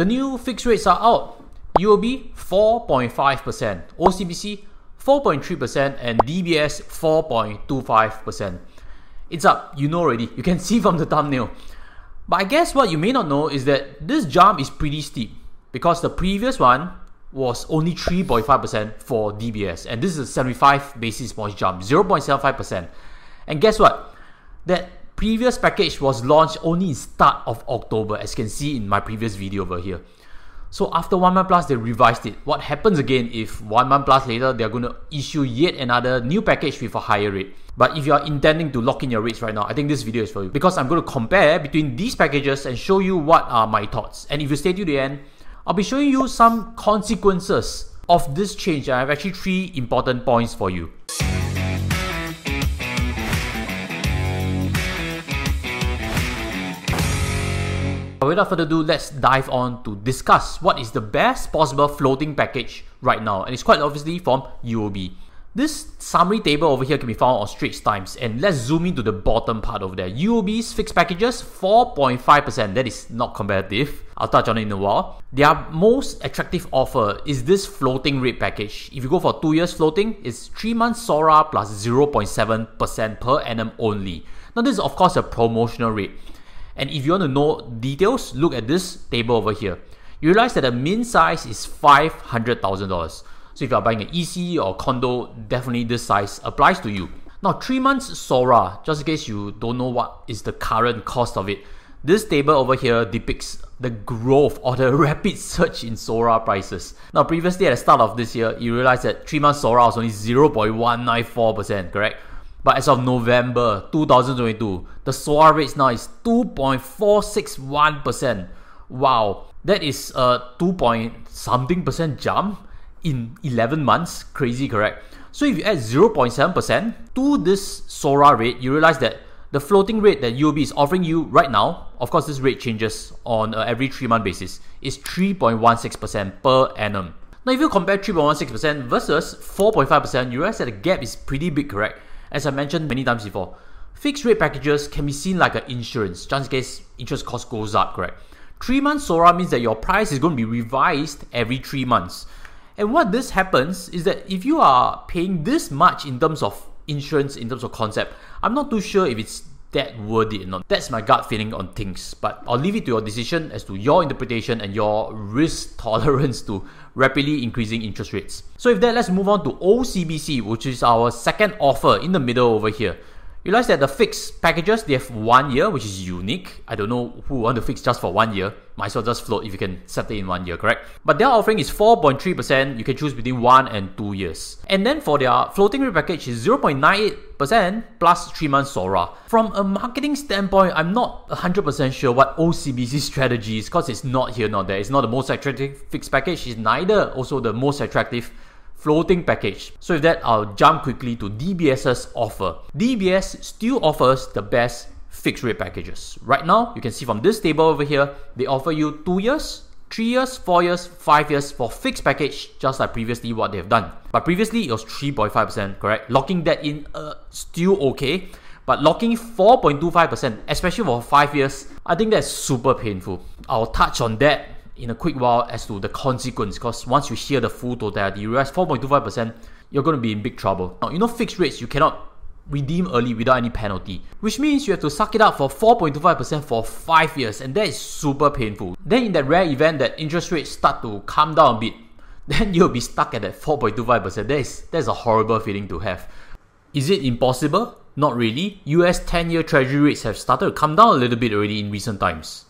The new fixed rates are out. UOB 4.5%, OCBC 4.3%, and DBS 4.25%. It's up, you know already. You can see from the thumbnail. But I guess what you may not know is that this jump is pretty steep because the previous one was only 3.5% for DBS and this is a 75 basis points jump, 0.75%. And guess what? That previous package was launched only in start of October as you can see in my previous video over here. So after one month plus, they revised it. What happens again if one month plus later, they're going to issue yet another new package with a higher rate? But if you are intending to lock in your rates right now, I think this video is for you because I'm going to compare between these packages and show you what are my thoughts. And if you stay to the end, I'll be showing you some consequences of this change. I have actually three important points for you. Without further ado, let's dive on to discuss what is the best possible floating package right now. And it's quite obviously from UOB. This summary table over here can be found on Straits Times and let's zoom into the bottom part over there. UOB's fixed packages 4.5%, that is not competitive. I'll touch on it in a while. Their most attractive offer is this floating rate package. If you go for 2 years floating, it's 3 months SORA plus 0.7% per annum only. Now this is of course a promotional rate. And if you want to know details, look at this table over here. You realize that the min size is $500,000. So if you are buying an EC or condo, definitely this size applies to you. Now, three months SORA, just in case you don't know what is the current cost of it, this table over here depicts the growth or the rapid surge in SORA prices. Now, previously at the start of this year, you realize that three months SORA was only 0.194%, correct? But as of November 2022, the SORA rate now is 2.461%. Wow, that is a 2 point something percent jump in 11 months. Crazy, correct? So if you add 0.7% to this SORA rate, you realize that the floating rate that UOB is offering you right now, of course, this rate changes on uh, every three month basis, is 3.16% per annum. Now, if you compare 3.16% versus 4.5%, you realize that the gap is pretty big, correct? As I mentioned many times before, fixed rate packages can be seen like an insurance, just in case interest cost goes up, correct? Three months SORA means that your price is going to be revised every three months. And what this happens is that if you are paying this much in terms of insurance, in terms of concept, I'm not too sure if it's that worth it or not. That's my gut feeling on things. But I'll leave it to your decision as to your interpretation and your risk tolerance to rapidly increasing interest rates. So with that, let's move on to OCBC, which is our second offer in the middle over here. Realize that the fixed packages they have one year, which is unique. I don't know who want to fix just for one year. Might as well just float if you can set it in one year, correct? But their offering is 4.3%. You can choose between one and two years. And then for their floating rate package is 0.98% plus three months SORA. From a marketing standpoint, I'm not 100% sure what OCBC's strategy is because it's not here, not there. It's not the most attractive fixed package. It's neither also the most attractive floating package. So with that, I'll jump quickly to DBS's offer. DBS still offers the best fixed rate packages. Right now, you can see from this table over here, they offer you 2 years, 3 years, 4 years, 5 years for fixed package, just like previously what they've done. But previously it was 3.5%, correct? Locking that in, uh, still okay. But locking 4.25%, especially for 5 years, I think that's super painful. I'll touch on that in a quick while as to the consequence because once you hear the full totality, you realize 4.25%, you're going to be in big trouble. Now, you know, fixed rates, you cannot redeem early without any penalty, which means you have to suck it up for 4.25% for 5 years, and that is super painful. Then, in that rare event that interest rates start to come down a bit, then you'll be stuck at that 4.25%. That is, that's a horrible feeling to have. Is it impossible? Not really. US 10 year treasury rates have started to come down a little bit already in recent times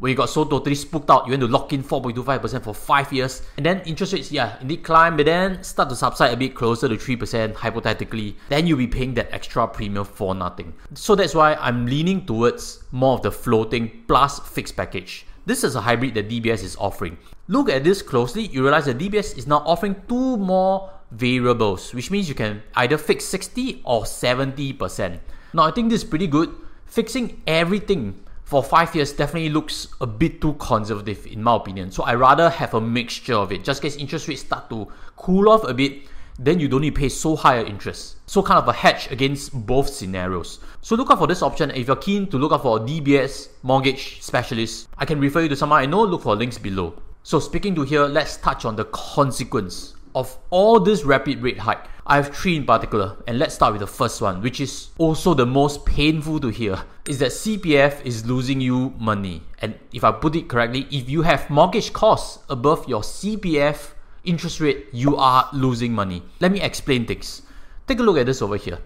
where you got so totally spooked out, you went to lock in 4.25% for 5 years, and then interest rates, yeah, indeed climb, but then start to subside a bit closer to 3% hypothetically, then you'll be paying that extra premium for nothing. So that's why I'm leaning towards more of the floating plus fixed package. This is a hybrid that DBS is offering. Look at this closely, you realize that DBS is now offering two more variables, which means you can either fix 60 or 70%. Now I think this is pretty good. Fixing everything for five years definitely looks a bit too conservative in my opinion. So I rather have a mixture of it, just case interest rates start to cool off a bit. then you don't need to pay so higher interest. So kind of a hedge against both scenarios. So look out for this option. If you're keen to look out for a DBS mortgage specialist, I can refer you to someone I know. Look for links below. So speaking to here, let's touch on the consequence of all this rapid rate hike. I have three in particular, and let's start with the first one, which is also the most painful to hear, is that CPF is losing you money. And if I put it correctly, if you have mortgage costs above your CPF interest rate, you are losing money. Let me explain things. Take a look at this over here.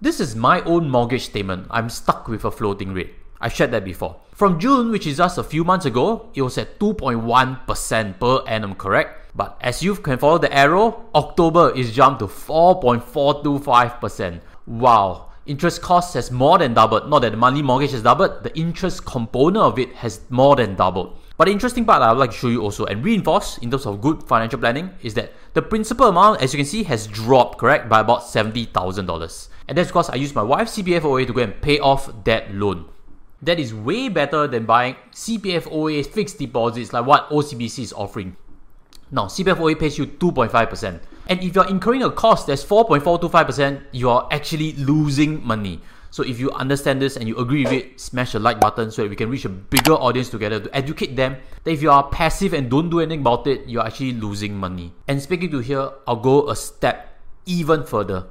This is my own mortgage statement. I'm stuck with a floating rate. I've shared that before. From June, which is just a few months ago, it was at 2.1% per annum, correct? But as you can follow the arrow, October is jumped to 4.425%. Wow. Interest cost has more than doubled. Not that the monthly mortgage has doubled, the interest component of it has more than doubled. But the interesting part I would like to show you also and reinforce in terms of good financial planning is that the principal amount, as you can see, has dropped, correct, by about $70,000. And that's because I used my wife's CPF OA to go and pay off that loan. That is way better than buying CPF OA fixed deposits like what OCBC is offering. Now, CPF pays you 2.5%. And if you're incurring a cost that's 4.425%, you are actually losing money. So if you understand this and you agree with it, smash the like button so that we can reach a bigger audience together to educate them that if you are passive and don't do anything about it, you're actually losing money. And speaking to here, I'll go a step even further.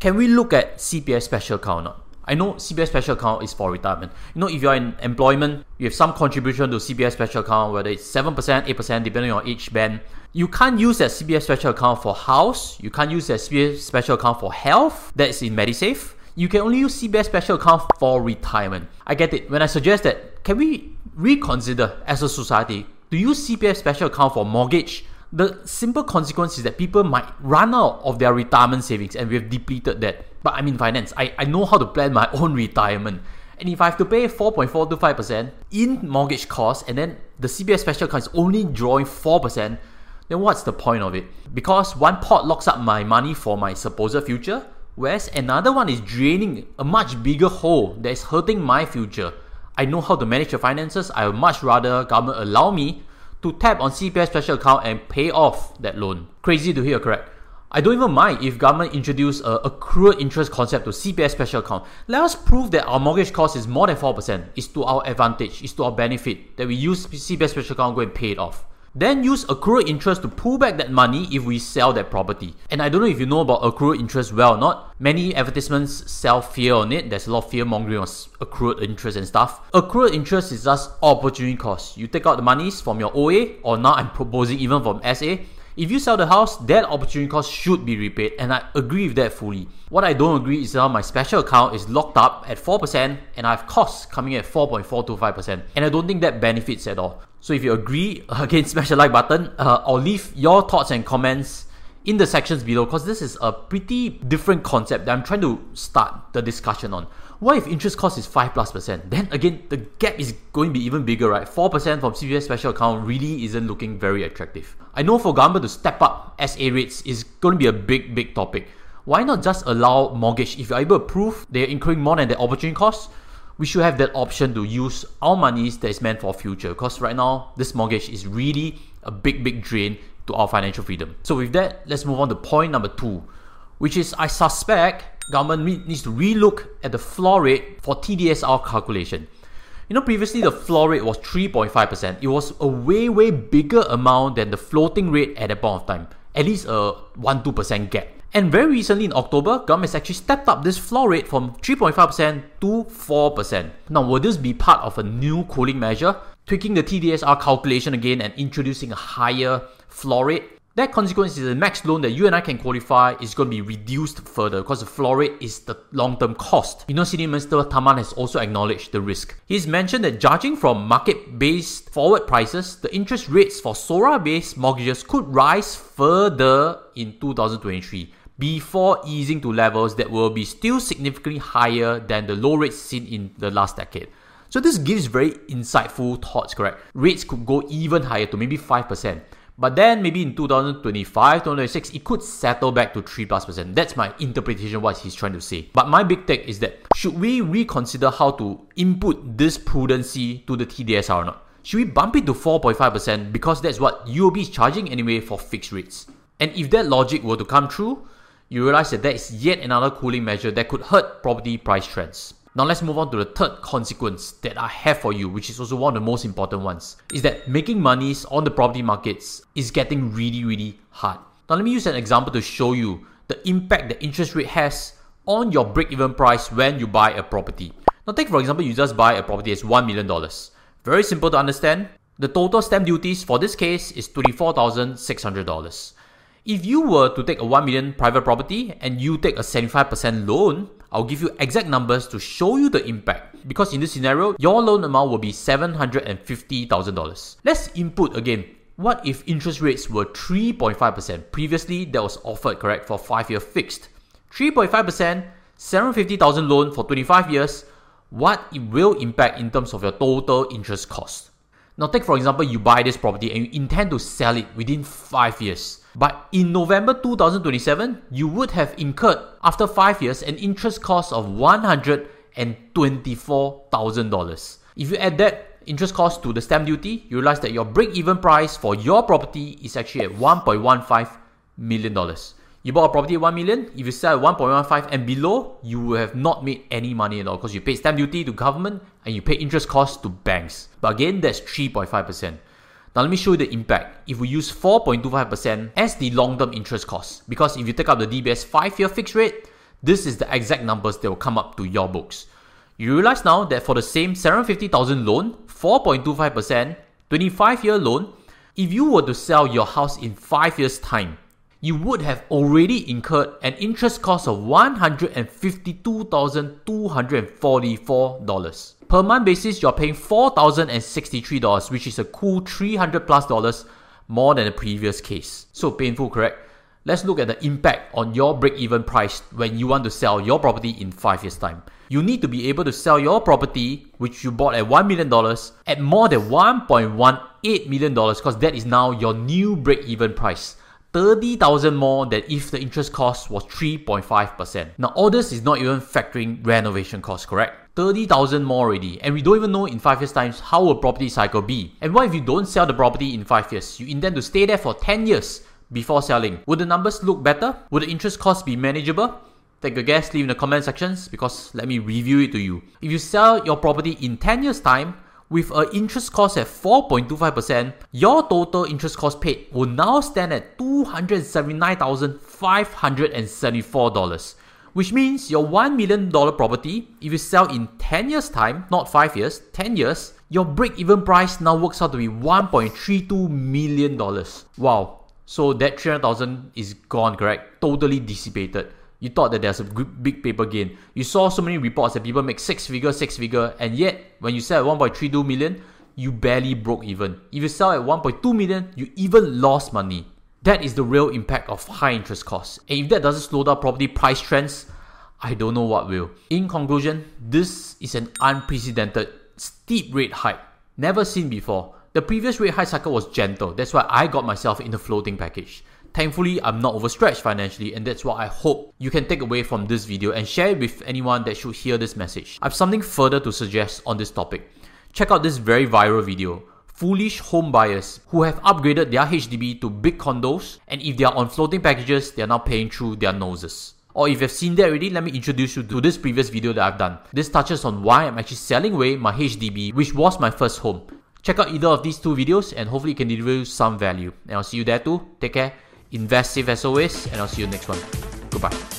Can we look at CPF special account? I know CPF special account is for retirement. You know, if you're in employment, you have some contribution to CPF special account, whether it's 7%, 8%, depending on each band. You can't use that CPF special account for house. You can't use that special account for health. That's in MediSave you can only use CPF special account for retirement. I get it. When I suggest that, can we reconsider as a society to use CPF special account for mortgage? The simple consequence is that people might run out of their retirement savings and we've depleted that. But I'm in finance. I, I know how to plan my own retirement. And if I have to pay 4.425% in mortgage costs and then the CPF special account is only drawing 4%, then what's the point of it? Because one pot locks up my money for my supposed future, whereas another one is draining a much bigger hole that is hurting my future. I know how to manage your finances. I would much rather government allow me to tap on CPF special account and pay off that loan. Crazy to hear, correct? I don't even mind if government introduce a accrued interest concept to CPF special account. Let us prove that our mortgage cost is more than 4%. It's to our advantage, it's to our benefit that we use CPF special account and go and pay it off. Then use accrued interest to pull back that money if we sell that property. And I don't know if you know about accrued interest well or not. Many advertisements sell fear on it. There's a lot of fear mongering on accrued interest and stuff. Accrued interest is just opportunity cost. You take out the monies from your OA, or now I'm proposing even from SA. If you sell the house, that opportunity cost should be repaid, and I agree with that fully. What I don't agree is that my special account is locked up at 4% and I have costs coming at 4.425%, and I don't think that benefits at all. So if you agree, again, smash the like button. Uh, I'll leave your thoughts and comments in the sections below because this is a pretty different concept that I'm trying to start the discussion on. What if interest cost is 5 plus percent? Then again, the gap is going to be even bigger, right? 4% from CPF special account really isn't looking very attractive. I know for government to step up SA rates is going to be a big, big topic. Why not just allow mortgage? If you're able to prove they're incurring more than the opportunity cost, we should have that option to use our monies that is meant for future. Because right now, this mortgage is really a big, big drain to our financial freedom. So with that, let's move on to point number two, which is I suspect government needs to relook at the floor rate for TDSR calculation. You know, previously the floor rate was 3.5%. It was a way, way bigger amount than the floating rate at that point of time. At least a 1-2% gap. And very recently in October, government has actually stepped up this floor rate from 3.5% to 4%. Now, will this be part of a new cooling measure, tweaking the TDSR calculation again and introducing a higher floor rate? That consequence is the max loan that you and I can qualify is going to be reduced further because the floor rate is the long-term cost. You know, Senior Minister Tharman has also acknowledged the risk. He's mentioned that judging from market-based forward prices, the interest rates for SORA-based mortgages could rise further in 2023 before easing to levels that will be still significantly higher than the low rates seen in the last decade. So this gives very insightful thoughts, correct? Rates could go even higher to maybe 5%. But then maybe in 2025, 2026, it could settle back to 3 plus percent. That's my interpretation of what he's trying to say. But my big take is that should we reconsider how to input this prudency to the TDSR or not? Should we bump it to 4.5% because that's what UOB is charging anyway for fixed rates? And if that logic were to come true, you realize that that is yet another cooling measure that could hurt property price trends. Now let's move on to the third consequence that I have for you, which is also one of the most important ones, is that making monies on the property markets is getting really, really hard. Now let me use an example to show you the impact the interest rate has on your break-even price when you buy a property. Now take for example, you just buy a property as $1 million. Very simple to understand. The total stamp duties for this case is $24,600. If you were to take a 1 million private property and you take a 75% loan, I'll give you exact numbers to show you the impact. Because in this scenario, your loan amount will be $750,000. Let's input again. What if interest rates were 3.5%? Previously, that was offered, correct, for 5 year fixed. 3.5%, 750,000 loan for 25 years, what it will impact in terms of your total interest cost. Now, take for example, you buy this property and you intend to sell it within 5 years. But in November 2027, you would have incurred, after 5 years, an interest cost of $124,000. If you add that interest cost to the stamp duty, you realize that your break even price for your property is actually at $1.15 million. You bought a property at 1 million, if you sell at 1.15 and below, you will have not made any money at all because you pay stamp duty to government and you pay interest costs to banks. But again, that's 3.5%. Now let me show you the impact if we use 4.25% as the long-term interest cost. Because if you take up the DBS 5-year fixed rate, this is the exact numbers that will come up to your books. You realize now that for the same 750,000 loan, 4.25%, 25-year loan, if you were to sell your house in 5 years time, you would have already incurred an interest cost of $152,244. Per month basis, you're paying $4,063, which is a cool 300 plus dollars more than the previous case. So painful, correct? Let's look at the impact on your break-even price when you want to sell your property in 5 years time. You need to be able to sell your property which you bought at $1 million at more than $1.18 million because that is now your new break-even price. 30,000 more than if the interest cost was 3.5%. Now all this is not even factoring renovation costs, correct? 30,000 more already and we don't even know in 5 years times how will property cycle be. And what if you don't sell the property in 5 years? You intend to stay there for 10 years before selling. Would the numbers look better? Would the interest cost be manageable? Take a guess, leave in the comment sections because let me review it to you. If you sell your property in 10 years time, with an interest cost at 4.25%, your total interest cost paid will now stand at $279,574, which means your $1 million property, if you sell in 10 years' time, not 5 years, 10 years, your break even price now works out to be $1.32 million. Wow. So that 300,000 is gone, correct? Totally dissipated you thought that there's a big paper gain. You saw so many reports that people make six figure, six figure, and yet when you sell at 1.32 million, you barely broke even. If you sell at 1.2 million, you even lost money. That is the real impact of high interest costs. And if that doesn't slow down property price trends, I don't know what will. In conclusion, this is an unprecedented steep rate hike, never seen before. The previous rate hike cycle was gentle. That's why I got myself in the floating package. Thankfully, I'm not overstretched financially, and that's what I hope you can take away from this video and share it with anyone that should hear this message. I have something further to suggest on this topic. Check out this very viral video. Foolish home buyers who have upgraded their HDB to big condos, and if they are on floating packages, they are now paying through their noses. Or if you've seen that already, let me introduce you to this previous video that I've done. This touches on why I'm actually selling away my HDB, which was my first home. Check out either of these two videos and hopefully it can deliver you some value. And I'll see you there too. Take care invest safe as always, and I'll see you next one. Goodbye.